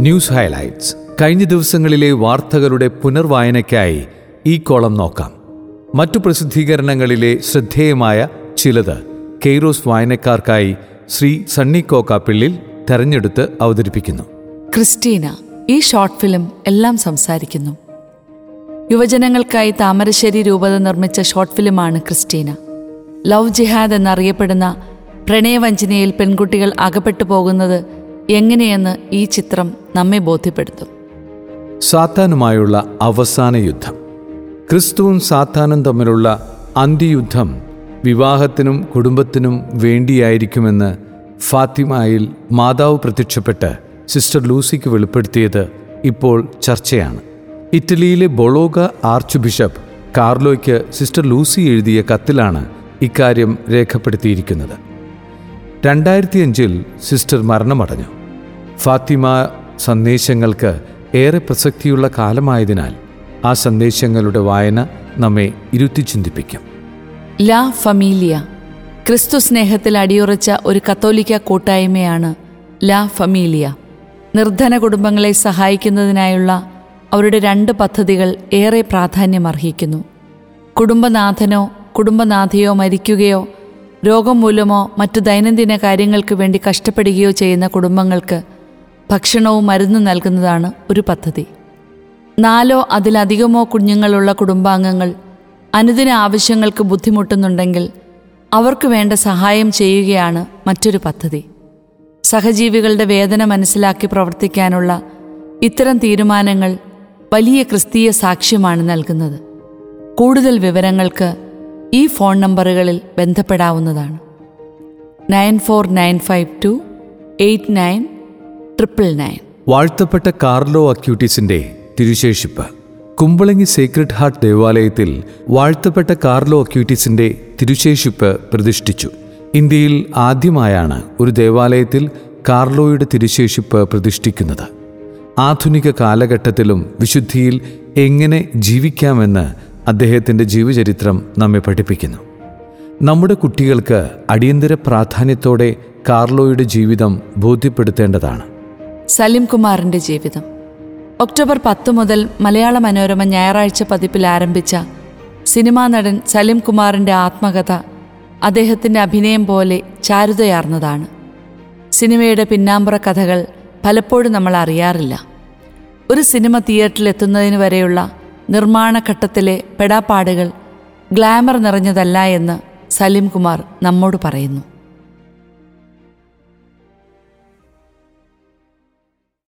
News highlights. കഴിഞ്ഞ ദിവസങ്ങളിലെ വാർത്തകളുടെ പുനർവായനയ്ക്കായി ഈ കോളം നോക്കാം. മറ്റു പ്രസിദ്ധീകരണങ്ങളിലെ ശ്രദ്ധേയമായ ചിലത് കെയ്റോസ് വായനക്കാർക്കായി ശ്രീ സണ്ണി കോക്കാപ്പിള്ളിൽ തെരഞ്ഞെടുത്ത് അവതരിപ്പിക്കുന്നു. ക്രിസ്റ്റീന ഈ ഷോർട്ട് ഫിലിം എല്ലാം സംസാരിക്കുന്നു. യുവജനങ്ങൾക്കായി താമരശ്ശേരി രൂപത നിർമ്മിച്ച ഷോർട്ട് ഫിലിമാണ് ക്രിസ്റ്റീന. ലവ് ജിഹാദ് എന്നറിയപ്പെടുന്ന പ്രണയവഞ്ചനയിൽ പെൺകുട്ടികൾ അകപ്പെട്ടു പോകുന്നത് എങ്ങനെയെന്ന് ഈ ചിത്രം നമ്മെ ബോധ്യപ്പെടുത്തും. സാത്താനുമായുള്ള അവസാന യുദ്ധം. ക്രിസ്തുവും സാത്താനും തമ്മിലുള്ള അന്ത്യയുദ്ധം വിവാഹത്തിനും കുടുംബത്തിനും വേണ്ടിയായിരിക്കുമെന്ന് ഫാത്തിമായിൽ മാതാവ് പ്രത്യക്ഷപ്പെട്ട് സിസ്റ്റർ ലൂസിക്ക് വെളിപ്പെടുത്തിയത് ഇപ്പോൾ ചർച്ചയാണ്. ഇറ്റലിയിലെ ബൊളോഗ ആർച്ച് ബിഷപ്പ് കാർലോയ്ക്ക് സിസ്റ്റർ ലൂസി എഴുതിയ കത്തിലാണ് ഇക്കാര്യം രേഖപ്പെടുത്തിയിരിക്കുന്നത്. രണ്ടായിരത്തി അഞ്ചിൽ സിസ്റ്റർ മരണമടഞ്ഞു. ഫാത്തിമ സന്ദേശങ്ങൾക്ക് ഏറെ പ്രസക്തിയുള്ള കാലമായതിനാൽ ആ സന്ദേശങ്ങളുടെ വായന നമ്മെ ഇരുത്തി ചിന്തിപ്പിക്കും. ലാ ഫമീലിയ ക്രിസ്തു സ്നേഹത്തിൽ അടിയുറച്ച ഒരു കത്തോലിക്ക കൂട്ടായ്മയാണ് ലാ ഫമീലിയ. നിർധന കുടുംബങ്ങളെ സഹായിക്കുന്നതിനായുള്ള അവരുടെ രണ്ട് പദ്ധതികൾ ഏറെ പ്രാധാന്യമർഹിക്കുന്നു. കുടുംബനാഥനോ കുടുംബനാഥയോ മരിക്കുകയോ രോഗം മൂലമോ മറ്റു ദൈനംദിന കാര്യങ്ങൾക്ക് വേണ്ടി കഷ്ടപ്പെടുകയോ ചെയ്യുന്ന കുടുംബങ്ങൾക്ക് ഭക്ഷണവും മരുന്നും നൽകുന്നതാണ് ഒരു പദ്ധതി. നാലോ അതിലധികമോ കുഞ്ഞുങ്ങളുള്ള കുടുംബാംഗങ്ങൾ അനുദിന ആവശ്യങ്ങൾക്ക് ബുദ്ധിമുട്ടുന്നുണ്ടെങ്കിൽ അവർക്ക് വേണ്ട സഹായം ചെയ്യുകയാണ് മറ്റൊരു പദ്ധതി. സഹജീവികളുടെ വേദന മനസ്സിലാക്കി പ്രവർത്തിക്കാനുള്ള ഇത്തരം തീരുമാനങ്ങൾ വലിയ ക്രിസ്തീയ സാക്ഷ്യമാണ് നൽകുന്നത്. കൂടുതൽ വിവരങ്ങൾക്ക് ഈ ഫോൺ നമ്പറുകളിൽ ബന്ധപ്പെടാവുന്നതാണ്. Nine four nine five two eight nine triple nine. വാഴ്ത്തപ്പെട്ട കാർലോ അക്യൂട്ടീസിന്റെ തിരുശേഷിപ്പ്. കുമ്പളങ്ങി സീക്രട്ട് ഹാർട്ട് ദേവാലയത്തിൽ വാഴ്ത്തപ്പെട്ട കാർലോ അക്യൂട്ടീസിന്റെ തിരുശേഷിപ്പ് പ്രതിഷ്ഠിച്ചു. ഇന്ത്യയിൽ ആദ്യമായാണ് ഒരു ദേവാലയത്തിൽ കാർലോയുടെ തിരുശേഷിപ്പ് പ്രതിഷ്ഠിക്കുന്നത്. ആധുനിക കാലഘട്ടത്തിലും വിശുദ്ധിയിൽ എങ്ങനെ ജീവിക്കാമെന്ന് അദ്ദേഹത്തിന്റെ ജീവചരിത്രം നമ്മെ പഠിപ്പിക്കുന്നു. നമ്മുടെ കുട്ടികൾക്ക് അടിയന്തര പ്രാധാന്യത്തോടെ കാർലോയുടെ ജീവിതം ബോധ്യപ്പെടുത്തേണ്ടതാണ്. സലിം കുമാറിന്റെ ജീവിതം. ഒക്ടോബർ പത്ത് മുതൽ മലയാള മനോരമ ഞായറാഴ്ച പതിപ്പിൽ ആരംഭിച്ച സിനിമാ നടൻ സലിം കുമാറിന്റെ ആത്മകഥ അദ്ദേഹത്തിന്റെ അഭിനയം പോലെ ചാരുതയാർന്നതാണ്. സിനിമയുടെ പിന്നാമ്പുറ കഥകൾ പലപ്പോഴും നമ്മൾ അറിയാറില്ല. ഒരു സിനിമ തിയേറ്ററിൽ എത്തുന്നതിന് വരെയുള്ള നിർമ്മാണ ഘട്ടത്തിലെ പെടാപ്പാടുകൾ ഗ്ലാമർ നിറഞ്ഞതല്ല എന്ന് സലിം കുമാർ നമ്മോട് പറയുന്നു.